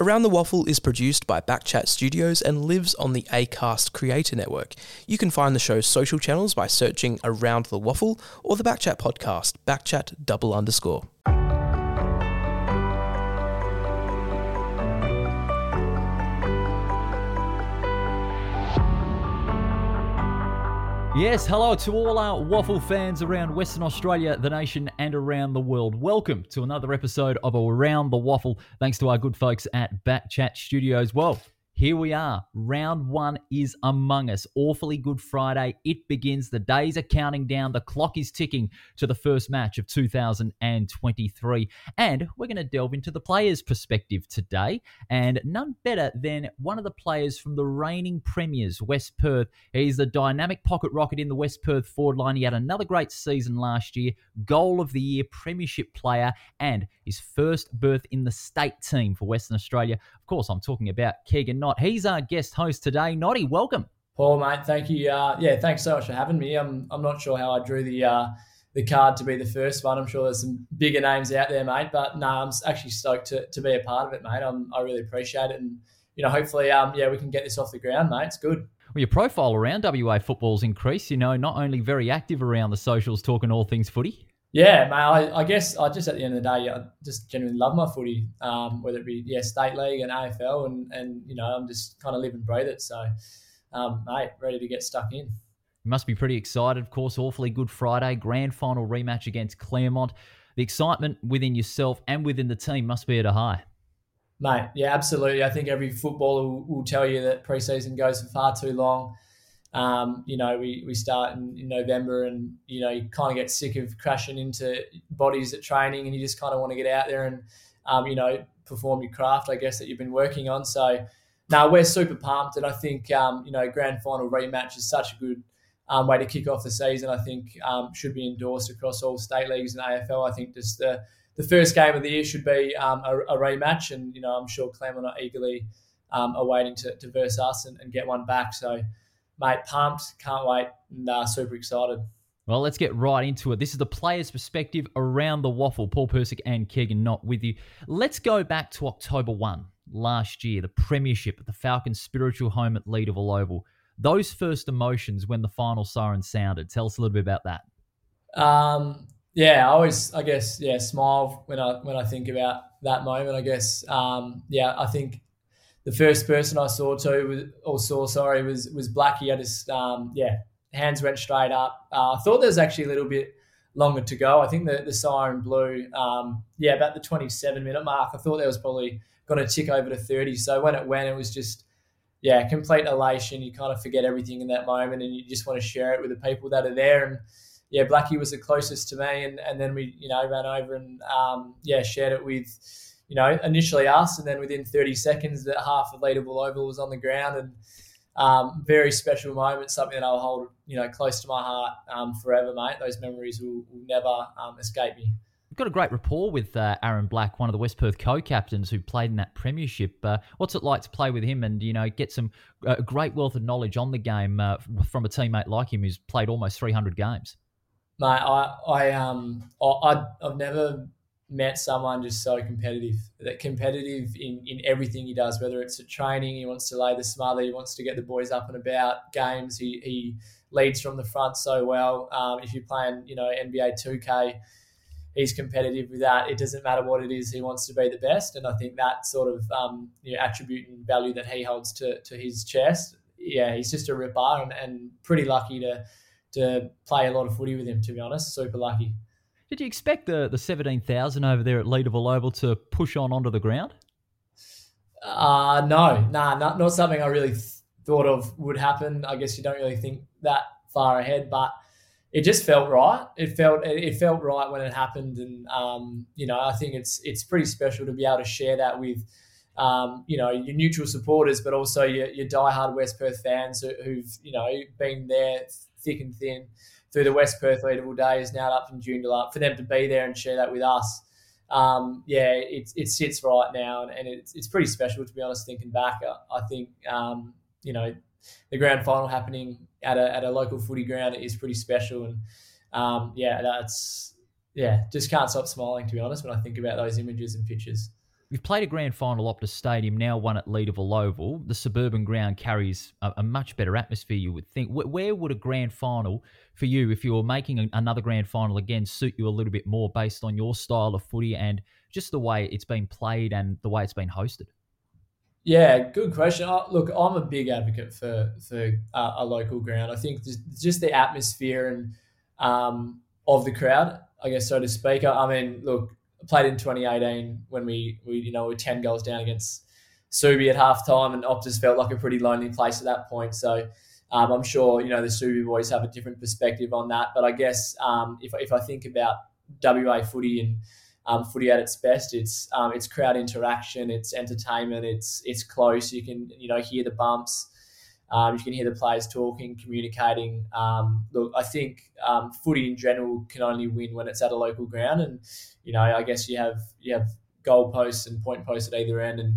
Around the WAFL is produced by Backchat Studios and lives on the ACAST Creator Network. You can find the show's social channels by searching Around the WAFL or the Backchat podcast, Backchat double underscore. Yes, hello to all our WAFL fans around Western Australia, the nation, and around the world. Welcome to another episode of Around the WAFL, thanks to our good folks at Bat Backchat Studios. Well, here we are. Round one is among us. Awfully Good Friday. It begins. The days are counting down. The clock is ticking to the first match of 2023. And we're going to delve into the players' perspective today. And none better than one of the players from the reigning premiers, West Perth. He's the dynamic pocket rocket in the West Perth forward line. He had another great season last year, goal of the year, premiership player, and his first berth in the state team for Western Australia. Of course, I'm talking about Keegan Knott. He's our guest host today. Noddy, welcome. Paul, mate, thank you. Uh, yeah, thanks so much for having me. I'm, I'm not sure how I drew the uh, the card to be the first one. I'm sure there's some bigger names out there, mate. But no, I'm actually stoked to, to be a part of it, mate. I'm, I really appreciate it, and you know, hopefully, um, yeah, we can get this off the ground, mate. It's good. Well, your profile around WA football's increased. You know, not only very active around the socials, talking all things footy. Yeah, mate. I, I, guess I just at the end of the day, I just genuinely love my footy, um, whether it be yeah state league and AFL, and and you know I'm just kind of live and breathe it. So, um, mate, ready to get stuck in. You must be pretty excited, of course. Awfully good Friday, grand final rematch against Claremont. The excitement within yourself and within the team must be at a high. Mate, yeah, absolutely. I think every footballer will, will tell you that preseason goes for far too long. Um, you know, we, we start in, in, November and, you know, you kind of get sick of crashing into bodies at training and you just kind of want to get out there and, um, you know, perform your craft, I guess, that you've been working on. So, now we're super pumped. And I think, um, you know, grand final rematch is such a good um, way to kick off the season. I think um, should be endorsed across all state leagues and AFL. I think just the, the first game of the year should be um, a, a, rematch. And, you know, I'm sure Claremont are eagerly awaiting to, to verse us and, and get one back. So, mate, pumped, can't wait, and uh, super excited. Well, let's get right into it. This is the player's perspective around the WAFL. Paul Persick and Keegan Knott with you. Let's go back to October 1 last year, the premiership at the Falcons' spiritual home at Leederville Oval. Those first emotions when the final siren sounded. Tell us a little bit about that. Um, yeah, I always, I guess, yeah, smile when I when I think about that moment. I guess, um, yeah, I think the first person I saw too was, or saw sorry was was Blackie. I just um, yeah, hands went straight up. Uh, I thought there was actually a little bit longer to go. I think the the siren blew um, yeah about the 27 minute mark. I thought there was probably going to tick over to 30. So when it went, it was just yeah complete elation. You kind of forget everything in that moment, and you just want to share it with the people that are there. And yeah, Blackie was the closest to me, and and then we you know ran over and um, yeah shared it with you know, initially us, and then within 30 seconds, that half of Leederville Oval was on the ground, and um, very special moment, something that I'll hold, you know, close to my heart um, forever, mate. Those memories will, will never um, escape me. You've got a great rapport with uh, Aaron Black, one of the West Perth co-captains who played in that premiership. Uh, what's it like to play with him and you know get some uh, great wealth of knowledge on the game uh, from a teammate like him who's played almost 300 games? Mate, I, I um, I, I've never met someone just so competitive, that competitive in, in everything he does, whether it's at training, he wants to lay the smother, he wants to get the boys up and about, games, he, he leads from the front so well. Um, if you're playing, you know, NBA 2K, he's competitive with that. It doesn't matter what it is, he wants to be the best. And I think that sort of um, you know, attribute and value that he holds to, to his chest, yeah, he's just a ripper and, and pretty lucky to, to play a lot of footy with him, to be honest. Super lucky. Did you expect the, the 17,000 over there at Leederville Oval to push on onto the ground? Uh, no, nah, not, not something I really th- thought of would happen. I guess you don't really think that far ahead, but it just felt right. It felt it felt right when it happened, and um, you know I think it's it's pretty special to be able to share that with um, you know your neutral supporters, but also your, your diehard West Perth fans who, who've you know been there thick and thin through the West Perth Leederville days, now up from Joondalup, for them to be there and share that with us. Um, yeah, it, it sits right now, and, and, it's, it's pretty special to be honest. Thinking back, I, I think um, you know the grand final happening at a, at a local footy ground is pretty special, and um, yeah, that's yeah, just can't stop smiling to be honest when I think about those images and pictures. You've played a grand final Optus Stadium, now one at Leederville Oval. The suburban ground carries a, a much better atmosphere, you would think. Where, where, would a grand final for you, if you were making a, another grand final again, suit you a little bit more based on your style of footy and just the way it's been played and the way it's been hosted? Yeah, good question. Look, I'm a big advocate for for uh, a local ground. I think just the atmosphere and um, of the crowd, I guess so to speak. I, I mean, look, played in 2018 when we we you know were 10 goals down against Subi at halftime, and Optus felt like a pretty lonely place at that point. So. Um, I'm sure you know the Subi boys have a different perspective on that, but I guess um, if, if I think about WA footy and um, footy at its best. It's um, it's crowd interaction, it's entertainment, it's it's close. You can you know hear the bumps, um, you can hear the players talking, communicating. Um, look, I think um, footy in general can only win when it's at a local ground, and you know I guess you have you have goal posts and point posts at either end, and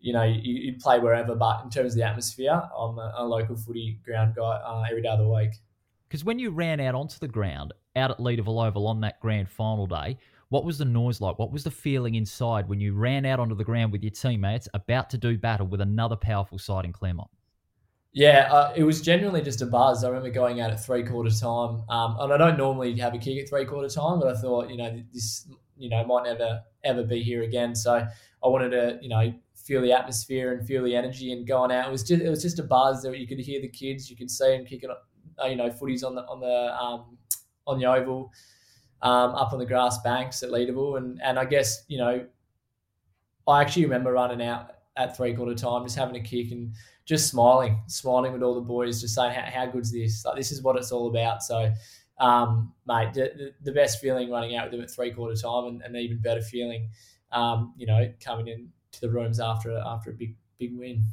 you know you, you play wherever. But in terms of the atmosphere, I'm a, a local footy ground guy uh, every day of the week. Because when you ran out onto the ground out at Leederville Oval on that grand final day, what was the noise like? What was the feeling inside when you ran out onto the ground with your teammates about to do battle with another powerful side in Claremont? Yeah, uh, it was genuinely just a buzz. I remember going out at three quarter time, um, and I don't normally have a kick at three quarter time, but I thought, you know, this, you know, might never ever be here again. So I wanted to, you know, feel the atmosphere and feel the energy and going out. It was just, it was just a buzz that you could hear the kids, you could see them kicking, uh, you know, footies on the on the um, on the oval um, up on the grass banks at Leederville. And, and I guess, you know, I actually remember running out at three quarter time, just having a kick and just smiling, smiling with all the boys, just saying, how, how good's this? Like, this is what it's all about. So, um, mate, the, the, best feeling running out with them at three quarter time and, and even better feeling, um, you know, coming in to the rooms after, after a big, big win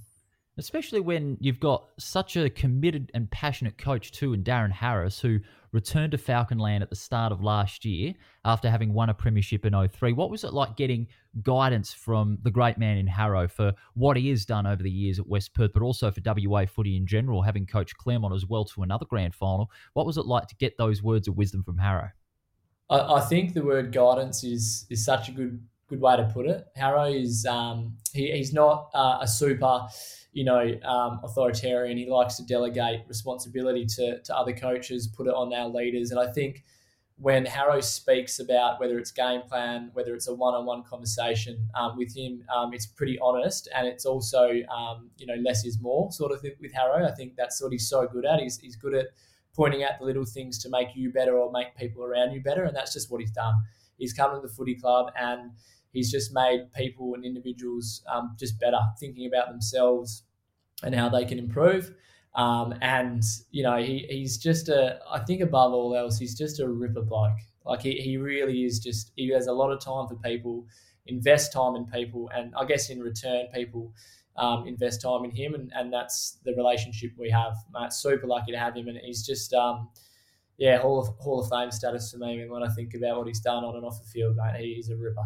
especially when you've got such a committed and passionate coach too in Darren Harris who returned to Falconland at the start of last year after having won a premiership in 03. What was it like getting guidance from the great man in Harrow for what he has done over the years at West Perth, but also for WA footy in general, having coached Claremont as well to another grand final? What was it like to get those words of wisdom from Harrow? I, I think the word guidance is is such a good good way to put it. Harrow is um, he, he's not uh, a super you know, um, authoritarian. He likes to delegate responsibility to, to other coaches, put it on our leaders. And I think when Harrow speaks about whether it's game plan, whether it's a one-on-one conversation um, with him, um, it's pretty honest, and it's also um, you know less is more sort of thing with Harrow. I think that's what he's so good at. He's he's good at pointing out the little things to make you better or make people around you better, and that's just what he's done. He's come to the footy club and he's just made people and individuals um, just better, thinking about themselves and how they can improve. Um, and you know, he, he's just a. I think above all else, he's just a ripper bloke. Like he, he really is just. He has a lot of time for people, invest time in people, and I guess in return, people um, invest time in him, and, and that's the relationship we have. Mate, super lucky to have him, and he's just. Um, yeah, Hall of Hall of Fame status for me. And when I think about what he's done on and off the field, mate, he's a ripper.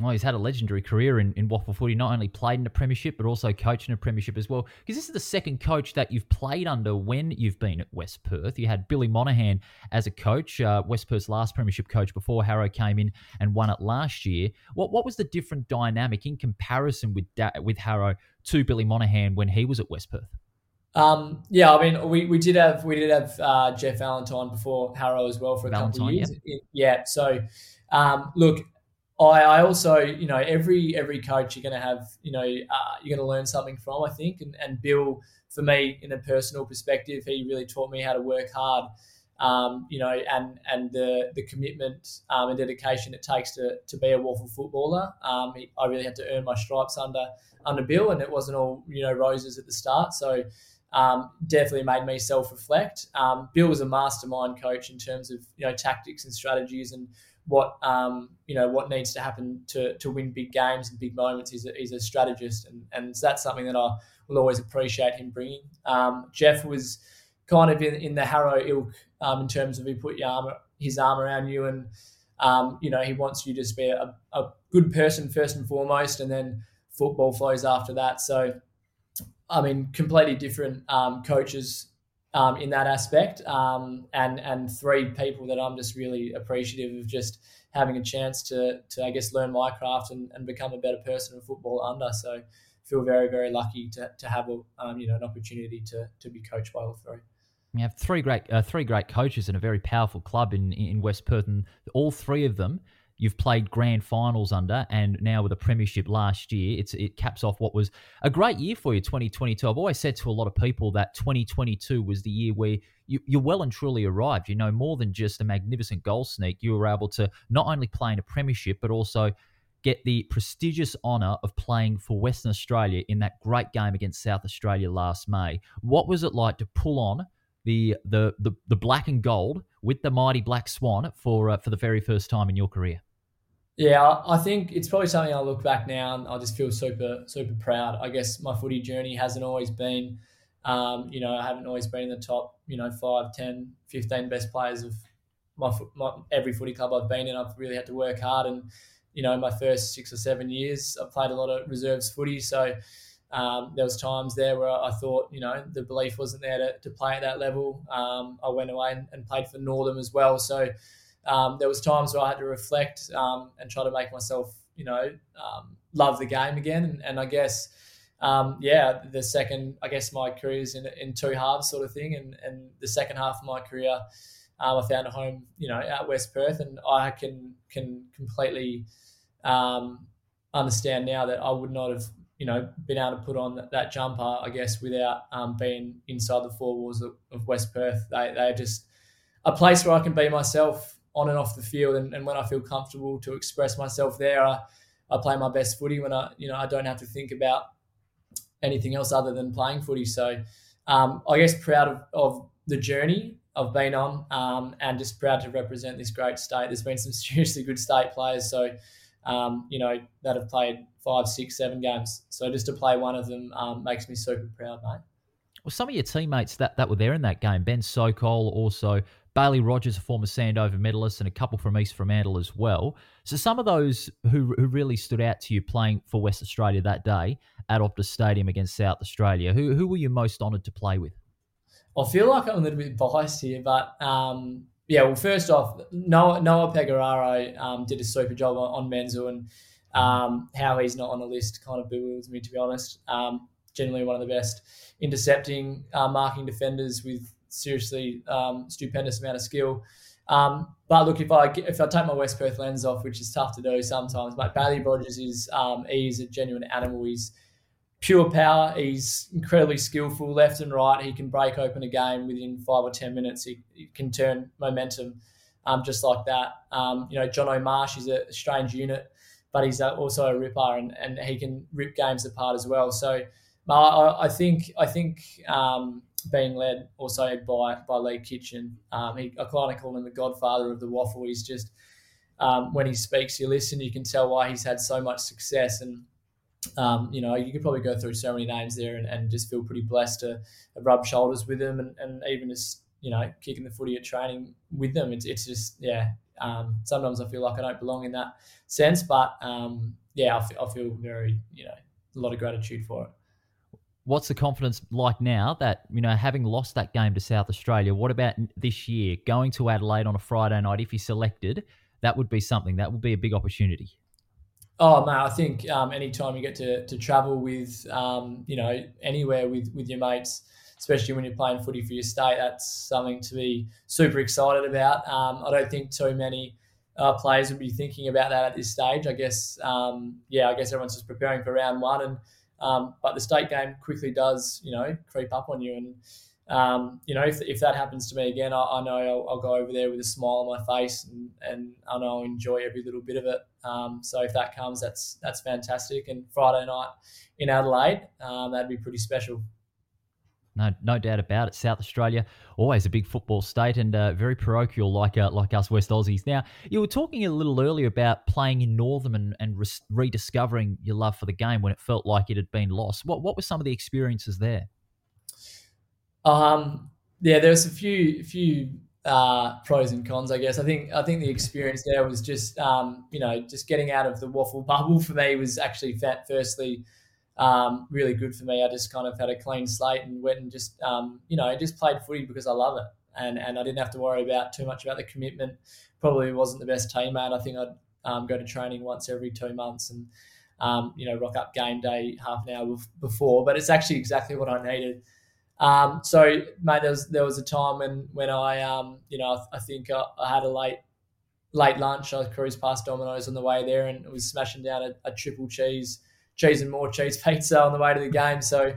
Well, he's had a legendary career in, in WAFL footy, not only played in a premiership, but also coached in a premiership as well. Because this is the second coach that you've played under when you've been at West Perth. You had Billy Monahan as a coach, uh, West Perth's last premiership coach before Harrow came in and won it last year. What what was the different dynamic in comparison with da- with Harrow to Billy Monahan when he was at West Perth? Um, yeah, I mean, we, we did have we did have uh, Jeff Valentine before Harrow as well for a Valentine, couple of years. Yeah, yeah so um, look, I, I also, you know, every every coach you're going to have, you know, uh, you're going to learn something from. I think, and, and Bill, for me, in a personal perspective, he really taught me how to work hard. Um, you know, and and the the commitment um, and dedication it takes to to be a WAFL footballer. Um, I really had to earn my stripes under under Bill, and it wasn't all you know roses at the start. So um, definitely made me self reflect. Um, Bill was a mastermind coach in terms of you know tactics and strategies and what um, you know what needs to happen to, to win big games and big moments. He's a, he's a strategist, and, and that's something that I will always appreciate him bringing. Um, Jeff was kind of in, in the Harrow ilk um, in terms of he put your arm, his arm around you, and um, you know he wants you to just be a, a good person first and foremost, and then football flows after that. So, I mean, completely different um, coaches um, in that aspect, um, and and three people that I'm just really appreciative of just having a chance to to I guess learn my craft and, and become a better person in football under. So feel very very lucky to, to have a um, you know an opportunity to to be coached by all three. You have three great uh, three great coaches in a very powerful club in in West Perth, and all three of them you've played grand finals under, and now with a premiership last year, it's it caps off what was a great year for you, 2022. I've always said to a lot of people that 2022 was the year where you, you well and truly arrived. You know, more than just a magnificent goal sneak, you were able to not only play in a premiership, but also get the prestigious honour of playing for Western Australia in that great game against South Australia last May. What was it like to pull on the the the, the black and gold with the mighty Black Swan for uh, for the very first time in your career? Yeah, I think it's probably something I look back now and I just feel super, super proud. I guess my footy journey hasn't always been, um, you know, I haven't always been in the top, you know, 5, 10, 15 best players of my, my every footy club I've been in. I've really had to work hard. And, you know, my first six or seven years, I played a lot of reserves footy. So um, there was times there where I thought, you know, the belief wasn't there to, to play at that level. Um, I went away and, and played for Northern as well. So, um, there was times where I had to reflect um, and try to make myself, you know, um, love the game again. And, and I guess, um, yeah, the second, I guess my career is in, in two halves sort of thing. And, and the second half of my career, um, I found a home, you know, at West Perth. And I can, can completely um, understand now that I would not have, you know, been able to put on that, that jumper, I guess, without being inside the four walls of, of West Perth. They, they're just a place where I can be myself on and off the field. And, and when I feel comfortable to express myself there, I, I play my best footy when I, you know, I don't have to think about anything else other than playing footy. So um, I guess proud of, of the journey I've been on um, and just proud to represent this great state. There's been some seriously good state players. So, um, you know, that have played five, six, seven games. So just to play one of them um, makes me super proud, mate. Well, some of your teammates that, that were there in that game, Ben Sokol, also Bailey Rogers, a former Sandover medalist, and a couple from East Fremantle as well. So some of those who, who really stood out to you playing for West Australia that day at Optus Stadium against South Australia, who, who were you most honoured to play with? I feel like I'm a little bit biased here, but um, yeah, well, first off, Noah, Noah Pecoraro um, did a super job on, on Menzel, and um, how he's not on the list kind of bewilders me, to be honest. Um, generally, one of the best intercepting, uh, marking defenders with seriously um, stupendous amount of skill. Um, but look, if I if I take my West Perth lens off, which is tough to do sometimes, but Bailey Rogers is um, he's a genuine animal. He's pure power. He's incredibly skillful, left and right. He can break open a game within five or ten minutes. He, he can turn momentum um, just like that. Um, you know, Jono Marsh is a strange unit, but he's also a ripper, and, and he can rip games apart as well. So I, I think I think um, being led also by by Lee Kitchen. Um, he, I kind of call him the godfather of the WAFL. He's just um, when he speaks, you listen. You can tell why he's had so much success, and um, you know you could probably go through so many names there and, and just feel pretty blessed to rub shoulders with them, and, and even just you know kicking the footy at training with them. It's it's just yeah. Um, sometimes I feel like I don't belong in that sense, but um, yeah, I feel very you know a lot of gratitude for it what's the confidence like now that you know having lost that game to South Australia? What about this year going to Adelaide on a Friday night? If you're selected, that would be something. That would be a big opportunity. Oh man, I think um, anytime you get to, to travel with um, you know anywhere with with your mates, especially when you're playing footy for your state, that's something to be super excited about. Um, I don't think too many uh, players would be thinking about that at this stage. I guess um, yeah, I guess everyone's just preparing for round one and um, but the state game quickly does, you know, creep up on you. And, um, you know, if, if that happens to me again, I, I know I'll, I'll, go over there with a smile on my face and, and I know I'll enjoy every little bit of it. Um, so if that comes, that's that's fantastic. And Friday night in Adelaide, um, that'd be pretty special. No, no doubt about it. South Australia, always a big football state and uh, very parochial, like uh, like us West Aussies. Now, you were talking a little earlier about playing in Northern and, and re- rediscovering your love for the game when it felt like it had been lost. What what were some of the experiences there? Um, yeah, there's a few few uh, pros and cons, I guess. I think I think the experience there was just um, you know just getting out of the WAFL bubble for me was actually firstly um, really good for me. I just kind of had a clean slate and went and just um, you know just played footy because I love it, and and I didn't have to worry about too much about the commitment. Probably wasn't the best teammate. I think I'd um, go to training once every two months and um, you know rock up game day half an hour before, but it's actually exactly what I needed. Um, so, mate, there was there was a time when when I um, you know I, I think I, I, had a late late lunch. I cruised past Domino's on the way there and was smashing down a, a triple cheese cheese and more cheese pizza on the way to the game. So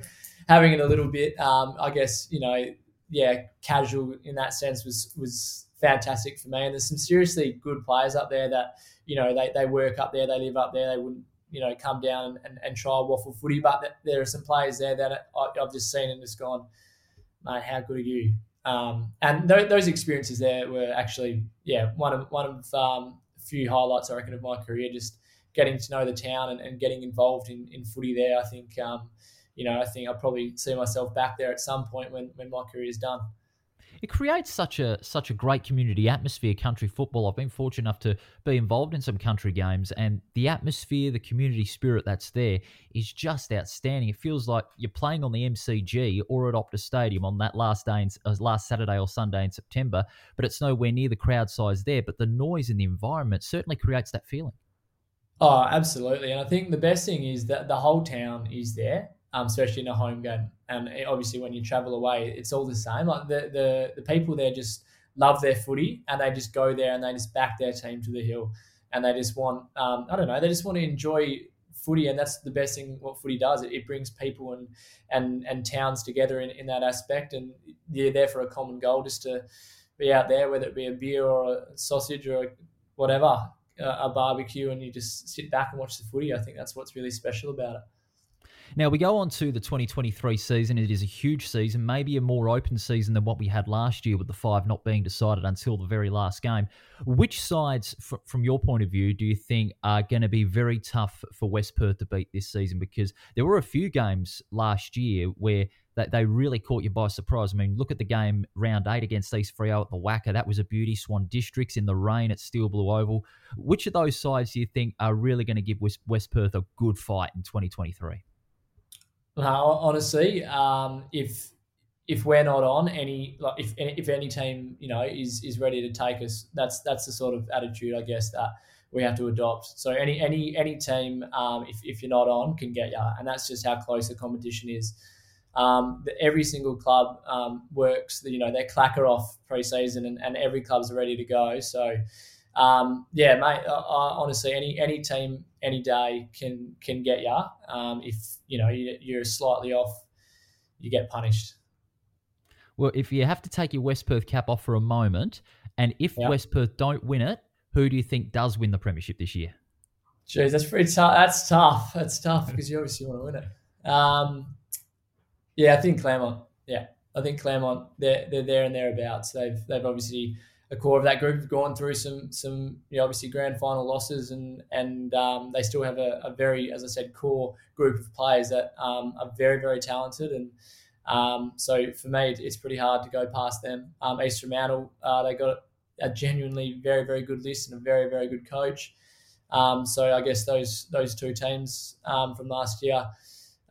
having it a little bit, um, I guess, you know, yeah, casual in that sense was was fantastic for me. And there's some seriously good players up there that, you know, they, they work up there, they live up there, they wouldn't, you know, come down and, and, try WAFL footy. But there are some players there that I, have just seen and just gone, mate, how good are you? Um, and th- those experiences there were actually, yeah, one of one of um, a few highlights I reckon of my career. Just getting to know the town and, and getting involved in, in footy there. I think, um, you know, I think I'll probably see myself back there at some point when, when my career is done. It creates such a such a great community atmosphere. Country football. I've been fortunate enough to be involved in some country games, and the atmosphere, the community spirit that's there is just outstanding. It feels like you're playing on the MCG or at Optus Stadium on that last day, in, uh, last Saturday or Sunday in September, but it's nowhere near the crowd size there. But the noise in the environment certainly creates that feeling. Oh, absolutely. And I think the best thing is that the whole town is there, um, especially in a home game. And obviously, when you travel away, it's all the same. Like the, the, the people there just love their footy and they just go there and they just back their team to the hill. And they just want, um, I don't know, they just want to enjoy footy. And that's the best thing what footy does. It, it brings people and, and, and towns together in, in that aspect. And you're there for a common goal just to be out there, whether it be a beer or a sausage or whatever a barbecue and you just sit back and watch the footy. I think that's what's really special about it. Now we go on to the 2023 season. It is a huge season, maybe a more open season than what we had last year, with the five not being decided until the very last game. Which sides, from your point of view, do you think are going to be very tough for West Perth to beat this season? Because there were a few games last year where they really caught you by surprise. I mean, look at the game round eight against East Freo at the WACA. That was a beauty. Swan Districts in the rain at Steel Blue Oval. Which of those sides do you think are really going to give West, West Perth a good fight in 2023? honestly, um, if if we're not on any like if if any team you know is is ready to take us, that's that's the sort of attitude I guess that we have to adopt. So any any any team, um, if if you're not on, can get you, and that's just how close the competition is. Um, every single club um, works. You know, they clacker off preseason, and, and every club's ready to go. So, um, yeah, mate. I, I, honestly, any any team, any day can can get you. Um, if you know you're slightly off, you get punished. Well, if you have to take your West Perth cap off for a moment, and if yep. West Perth don't win it, who do you think does win the premiership this year? Jeez, that's pretty tough. That's tough. That's tough because you obviously want to win it. Yeah, I think Claremont. Yeah, I think Claremont. They're they're there and thereabouts. They've they've obviously a core of that group have gone through some some you know, obviously grand final losses and and um, they still have a, a, very as I said core group of players that um, are very very talented and um, so for me it's pretty hard to go past them. Um, East Fremantle uh, they got a genuinely very very good list and a very very good coach. Um, so I guess those those two teams um, from last year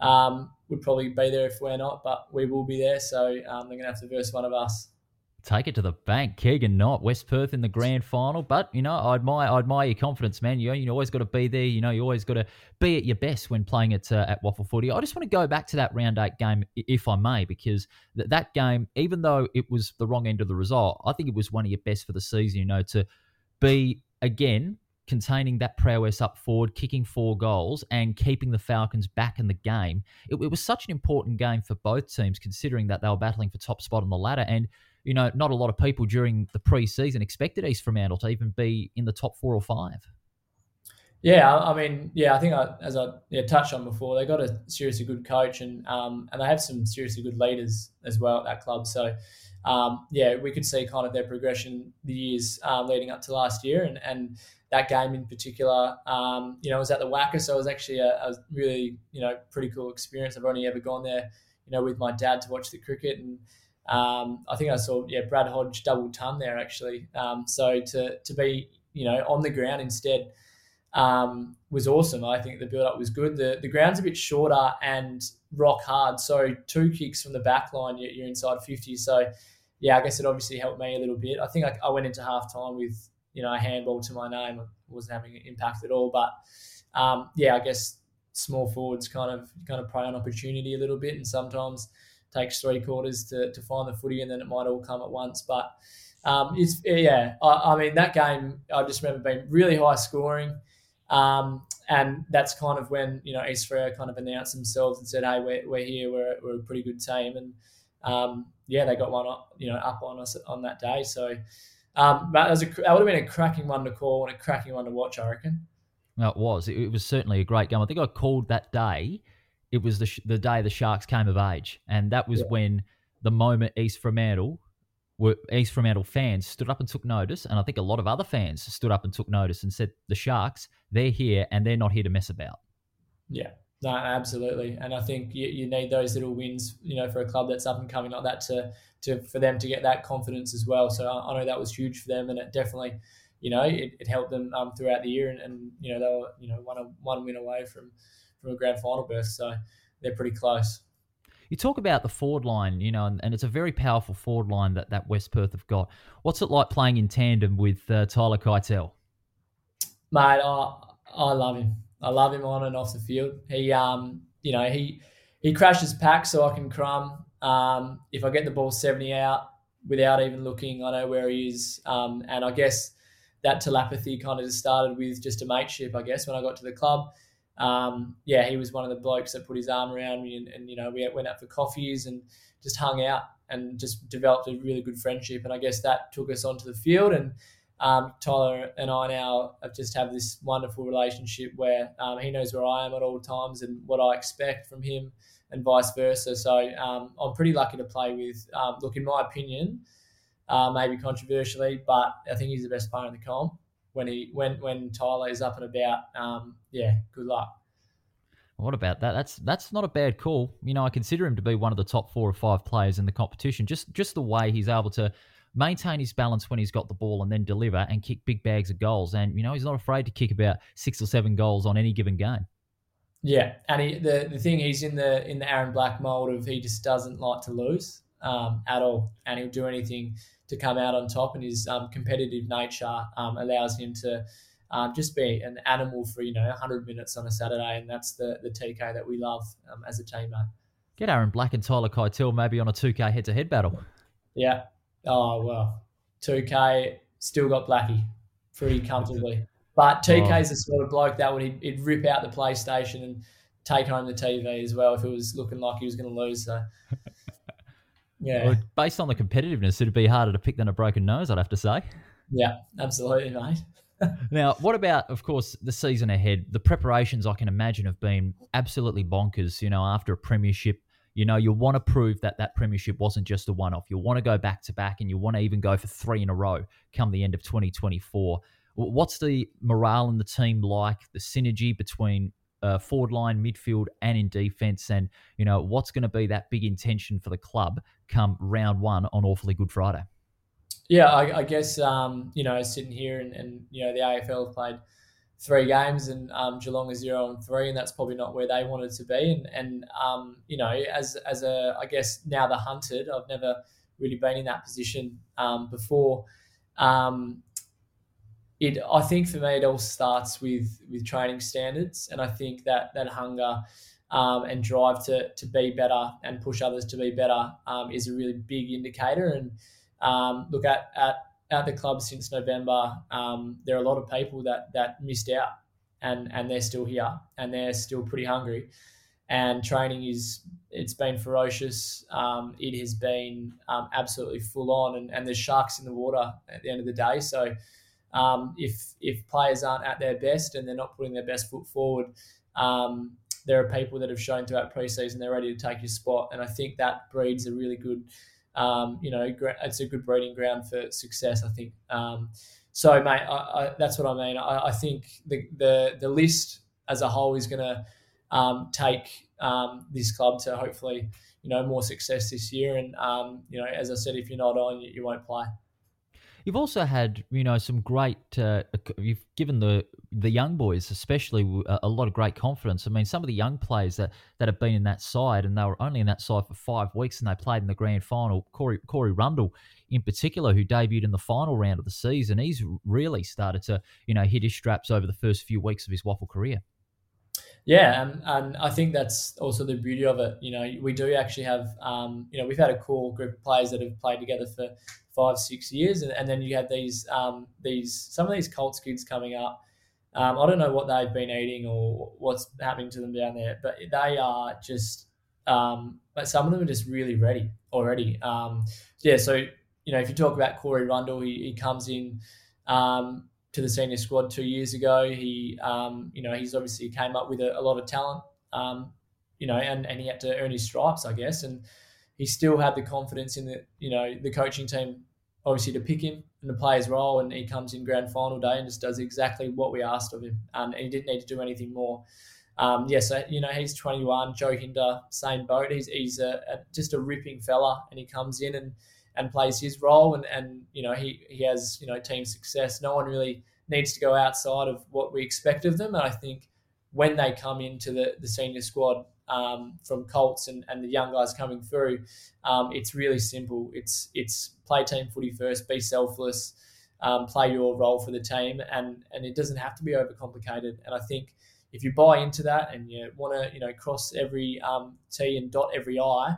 um, would probably be there if we're not, but we will be there. So um, they're going to have to verse one of us. Take it to the bank, Keegan Knott West Perth in the grand final. But you know, I admire, I admire your confidence, man. You know, you always got to be there. You know, you always got to be at your best when playing at uh, at WAFL Footy. I just want to go back to that round eight game, if I may, because th- that game, even though it was the wrong end of the result, I think it was one of your best for the season. You know, to be again containing that prowess up forward, kicking four goals, and keeping the Falcons back in the game. It, it, was such an important game for both teams, considering that they were battling for top spot on the ladder. And, you know, not a lot of people during the preseason expected East Fremantle to even be in the top four or five. Yeah, I mean, yeah, I think I, as I yeah, touched on before, they got a seriously good coach and um, and they have some seriously good leaders as well at that club. So, um, yeah, we could see kind of their progression the years uh, leading up to last year, and and that game in particular, um, you know, was at the WACA, so it was actually a, a, really, you know, pretty cool experience. I've only ever gone there, you know, with my dad to watch the cricket, and um, I think I saw, yeah, Brad Hodge double ton there actually. Um, so to to be, you know, on the ground instead, um, was awesome. I think the build up was good. The the ground's a bit shorter and rock hard, so two kicks from the back line, you're inside 50. So yeah, I guess it obviously helped me a little bit. I think I, I went into half time with you know a handball to my name. Wasn't having an impact at all, but um, yeah, I guess small forwards kind of kind of prey on opportunity a little bit, and sometimes takes three quarters to, to find the footy, and then it might all come at once. But um, it's yeah, I, I mean that game I just remember being really high scoring. Um, and that's kind of when you know East Freo kind of announced themselves and said, "Hey, we're, we're here. We're, we're a pretty good team." And um, yeah, they got one up, you know up on us on that day. So um, that was a that would have been a cracking one to call and a cracking one to watch. I reckon. It was. It, was certainly a great game. I think I called that day. It was the the day the Sharks came of age, and that was yeah. when the moment East Fremantle were East Fremantle fans stood up and took notice, and I think a lot of other fans stood up and took notice and said, "The Sharks, they're here, and they're not here to mess about." Yeah, no, absolutely, and I think you, you need those little wins, you know, for a club that's up and coming like that to to for them to get that confidence as well. So I, I know that was huge for them, and it definitely, you know, it, it helped them um, throughout the year, and, and you know they were you know one one win away from from a grand final berth, so they're pretty close. You talk about the forward line, you know, and, and, it's a very powerful forward line that, that West Perth have got. What's it like playing in tandem with uh, Tyler Keitel? Mate, I, I love him. I love him on and off the field. He, um, you know, he he crashes pack so I can crumb. Um, if I get the ball 70 out without even looking, I know where he is. Um, and I guess that telepathy kind of started with just a mateship, I guess, when I got to the club um, yeah, he was one of the blokes that put his arm around me, and, and, you know we went out for coffees and just hung out and just developed a really good friendship. And I guess that took us onto the field. And um, Tyler and I now have just have this wonderful relationship where um, he knows where I am at all times and what I expect from him, and vice versa. So um, I'm pretty lucky to play with. Um, look, in my opinion, uh, maybe controversially, but I think he's the best player in the comp when he when when Tyler is up and about. Um, yeah, good luck. What about that? That's that's not a bad call. You know, I consider him to be one of the top four or five players in the competition. Just just the way he's able to maintain his balance when he's got the ball and then deliver and kick big bags of goals. And you know, he's not afraid to kick about six or seven goals on any given game. Yeah, and he, the the thing he's in the in the Aaron Black mold of he just doesn't like to lose um, at all, and he'll do anything to come out on top, and his um, competitive nature um, allows him to um, just be an animal for you know 100 minutes on a Saturday, and that's the the TK that we love um, as a teammate. Get Aaron Black and Tyler Keitel maybe on a 2K head-to-head battle. Yeah. Oh well, 2K still got Blackie pretty comfortably. But TK's oh. the sort of bloke that would he'd, he'd, rip out the PlayStation and take home the TV as well if it was looking like he was going to lose. So Yeah. Well, based on the competitiveness, it'd be harder to pick than a broken nose, I'd have to say. Yeah, absolutely, mate. now, what about, of course, the season ahead? The preparations, I can imagine, have been absolutely bonkers. You know, after a premiership, you know, you want to prove that that premiership wasn't just a one off. You want to go back to back and you want to even go for three in a row come the end of 2024. What's the morale in the team like? The synergy between uh, forward line, midfield, and in defence. And, you know, what's going to be that big intention for the club come round one on Awfully Good Friday? Yeah, I, I guess, um, you know, sitting here and, and, you know, the AFL have played three games and um, Geelong is zero and three, and that's probably not where they wanted to be. And, and um, you know, as, as a, I guess now the hunted, I've never really been in that position um, before. Um, it I think for me it all starts with with training standards, and I think that that hunger um, and drive to to be better and push others to be better um, is a really big indicator. And look at at at the club since November, um, there are a lot of people that that missed out, and and they're still here and they're still pretty hungry. And training is it's been ferocious. Um, it has been um, absolutely full on, and, and there's sharks in the water at the end of the day. So um, if if players aren't at their best and they're not putting their best foot forward, um, there are people that have shown throughout preseason they're ready to take your spot, and I think that breeds a really good, um, you know, it's a good breeding ground for success. I think. Um, so, mate, I, I, that's what I mean. I, I, think the, the the list as a whole is going to um, take um, this club to hopefully, you know, more success this year. And you know, as I said, if you're not on, you, you won't play. You've also had, you know, some great. Uh, you've given the the young boys, especially, a, a, lot of great confidence. I mean, some of the young players that, that have been in that side, and they were only in that side for five weeks, and they played in the grand final. Corey Corey Rundle, in particular, who debuted in the final round of the season, he's really started to, you know, hit his straps over the first few weeks of his WAFL career. Yeah, and, and I think that's also the beauty of it. You know, we do actually have, um, you know, we've had a cool group of players that have played together for five, six years, and, and then you have these, um, these some of these Colts kids coming up. Um, I don't know what they've been eating or what's happening to them down there, but they are just, um, but some of them are just really ready already. Um, yeah, so you know, if you talk about Corey Rundle, he, he comes in. Um, to the senior squad two years ago. He, um, you know, he's obviously came up with a, a lot of talent, um, you know, and, and he had to earn his stripes, I guess. And he still had the confidence in the, you know, the coaching team, obviously to pick him and to play his role. And he comes in grand final day and just does exactly what we asked of him. Um, and he didn't need to do anything more. Um, yeah, so you know he's 21. Joe Hinder, same boat. He's he's a, a, just a ripping fella, and he comes in and and plays his role and, and you know he, he has you know team success. No one really needs to go outside of what we expect of them and I think when they come into the, the senior squad um, from Colts and, and the young guys coming through um, it's really simple. It's it's play team footy first be selfless um, play your role for the team and and it doesn't have to be overcomplicated. And I think if you buy into that and you want to you know cross every um, T and dot every I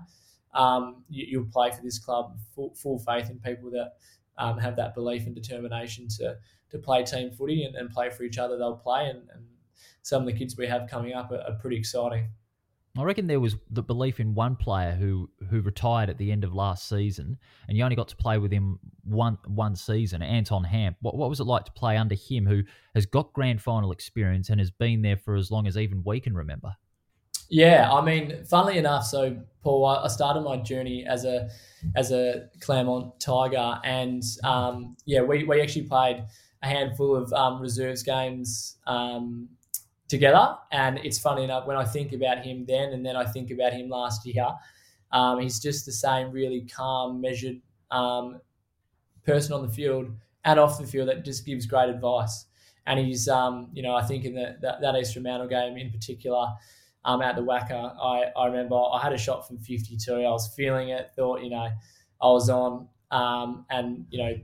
um, you, will play for this club. Full, full faith in people that um, have that belief and determination to to play team footy and, and play for each other. They'll play, and, and, some of the kids we have coming up are, are pretty exciting. I reckon there was the belief in one player who who retired at the end of last season, and you only got to play with him one one season. Anton Hamp. What what was it like to play under him, who has got grand final experience and has been there for as long as even we can remember? Yeah, I mean, funnily enough, so Paul, I started my journey as a as a Claremont Tiger, and um, yeah, we, we actually played a handful of um, reserves games um, together, and it's funny enough when I think about him then, and then I think about him last year. Um, he's just the same, really calm, measured um, person on the field and off the field that just gives great advice. And he's, um, you know, I think in the, that, that East Fremantle game in particular um, at the WACA, I, I remember I had a shot from 52. I was feeling it, thought, you know, I was on. Um, and, you know,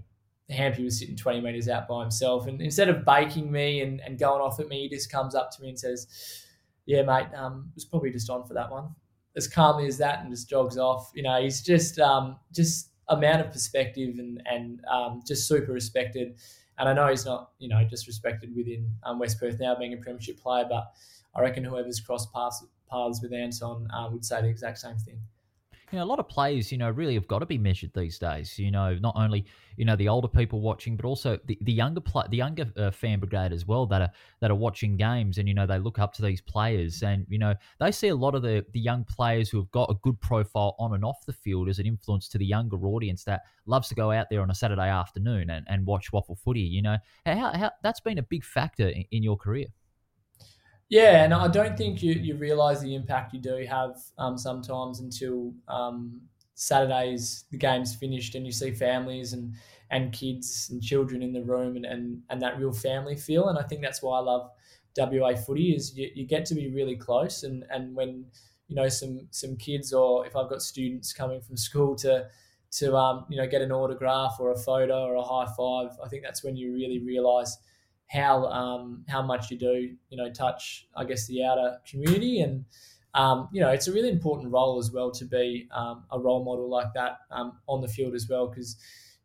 Hampy was sitting 20 metres out by himself. And instead of baking me and, and going off at me, he just comes up to me and says, Yeah, mate, um, was probably just on for that one. As calmly as that and just jogs off. You know, he's just um, just amount of perspective and, and um, just super respected. And I know he's not, you know, just respected within um, West Perth now being a premiership player, but I reckon whoever's crossed paths, paths with Anton uh, would say the exact same thing. You know, a lot of players, you know, really have got to be measured these days. You know, not only you know the older people watching, but also the, the younger play, the younger uh, fan brigade as well that are that are watching games, and you know they look up to these players, and you know they see a lot of the the young players who have got a good profile on and off the field as an influence to the younger audience that loves to go out there on a Saturday afternoon and, and watch WAFL footy. You know, how, how that's been a big factor in, in your career. Yeah, and I don't think you, you realize the impact you do have um, sometimes until um, Saturdays, the game's finished, and you see families and, and kids and children in the room and, and, and that real family feel. And I think that's why I love WA footy is you, you get to be really close. And, and when, you know, some, some kids or if I've got students coming from school to, to um, you know, get an autograph or a photo or a high five, I think that's when you really realize – how um, how much you do, you know, touch, I guess, the outer community. And, um, you know, it's a really important role as well to be um, a role model like that um, on the field as well, because,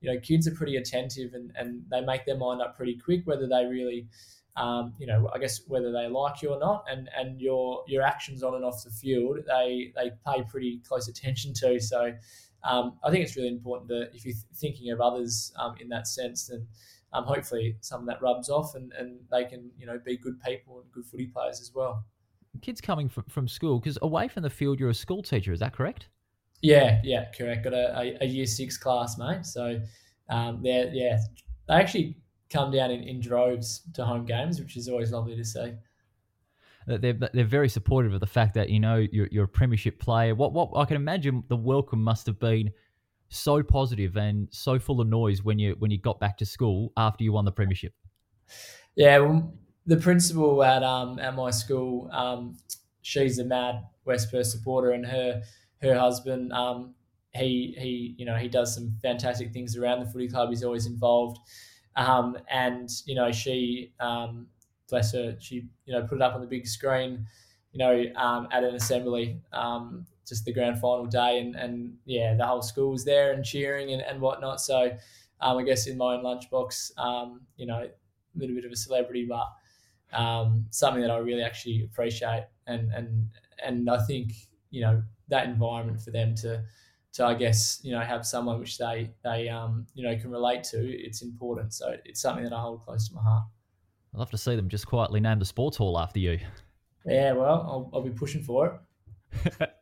you know, kids are pretty attentive and, and they make their mind up pretty quick, whether they really, um, you know, I guess whether they like you or not, and, and your your actions on and off the field, they they pay pretty close attention to. So um, I think it's really important that if you're thinking of others in that sense, then um, hopefully some of that rubs off and, and they can you know be good people and good footy players as well. Kids coming from, from school because away from the field, you're a school teacher. Is that correct? Yeah, yeah, correct. Got a, a, a year six class, mate. So um, they're yeah, they actually come down in, in droves to home games, which is always lovely to see. They're, they're very supportive of the fact that you know you're, you're a premiership player. What what I can imagine the welcome must have been so positive and so full of noise when you when you got back to school after you won the premiership? Yeah, well, the principal at um at my school, um, she's a mad West Perth supporter, and her her husband, um, he he you know he does some fantastic things around the footy club. He's always involved, um, and you know she um, bless her, she you know put it up on the big screen, you know um, at an assembly. Um, just the grand final day, and, and yeah, the whole school was there and cheering and, and whatnot. So, um, I guess in my own lunchbox, um, you know, a little bit of a celebrity, but um, something that I really actually appreciate, and and and I think you know that environment for them to to I guess you know have someone which they they um, you know can relate to. It's important, so it's something that I hold close to my heart. I'd love to see them just quietly name the sports hall after you. Yeah, well, I'll, I'll be pushing for it.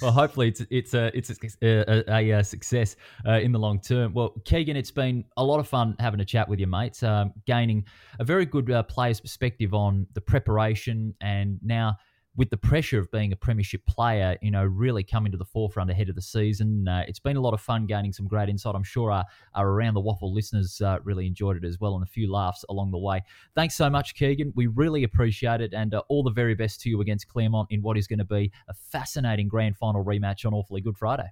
well, hopefully it's it's a it's a, a, a success uh, in the long term. Well, Keegan, it's been a lot of fun having a chat with you, mates. Um, gaining a very good uh, player's perspective on the preparation and now with the pressure of being a premiership player, you know, really coming to the forefront ahead of the season. Uh, it's been a lot of fun gaining some great insight. I'm sure our, our Around the WAFL listeners uh, really enjoyed it as well and a few laughs along the way. Thanks so much, Keegan. We really appreciate it and uh, all the very best to you against Claremont in what is going to be a fascinating grand final rematch on Awfully Good Friday.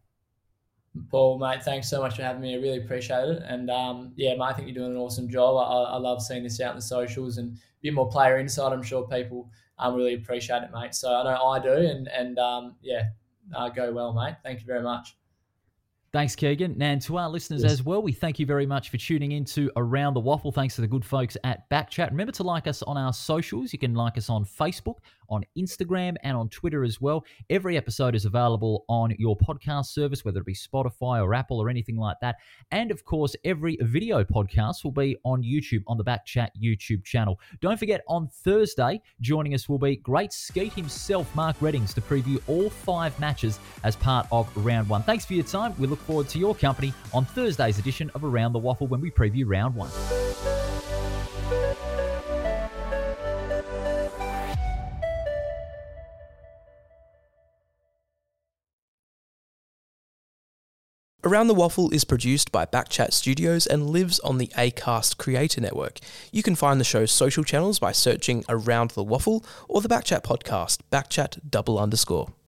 Paul, mate, thanks so much for having me. I really appreciate it. And um, yeah, mate, I think you're doing an awesome job. I, I love seeing this out in the socials and a bit more player insight. I'm sure people um, really appreciate it, mate. So I know I do, and and um, yeah, uh, go well, mate. Thank you very much. Thanks, Keegan. And to our listeners yes. as well, we thank you very much for tuning in to Around the WAFL. Thanks to the good folks at Backchat. Remember to like us on our socials. You can like us on Facebook, on Instagram, and on Twitter as well. Every episode is available on your podcast service, whether it be Spotify or Apple or anything like that. And of course, every video podcast will be on YouTube, on the Backchat YouTube channel. Don't forget, on Thursday, joining us will be great Skeet himself, Mark Readings, to preview all five matches as part of round one. Thanks for your time. We look look forward to your company on Thursday's edition of Around the WAFL when we preview round one. Around the WAFL is produced by Backchat Studios and lives on the Acast Creator Network. You can find the show's social channels by searching Around the WAFL or the Backchat podcast, Backchat double underscore.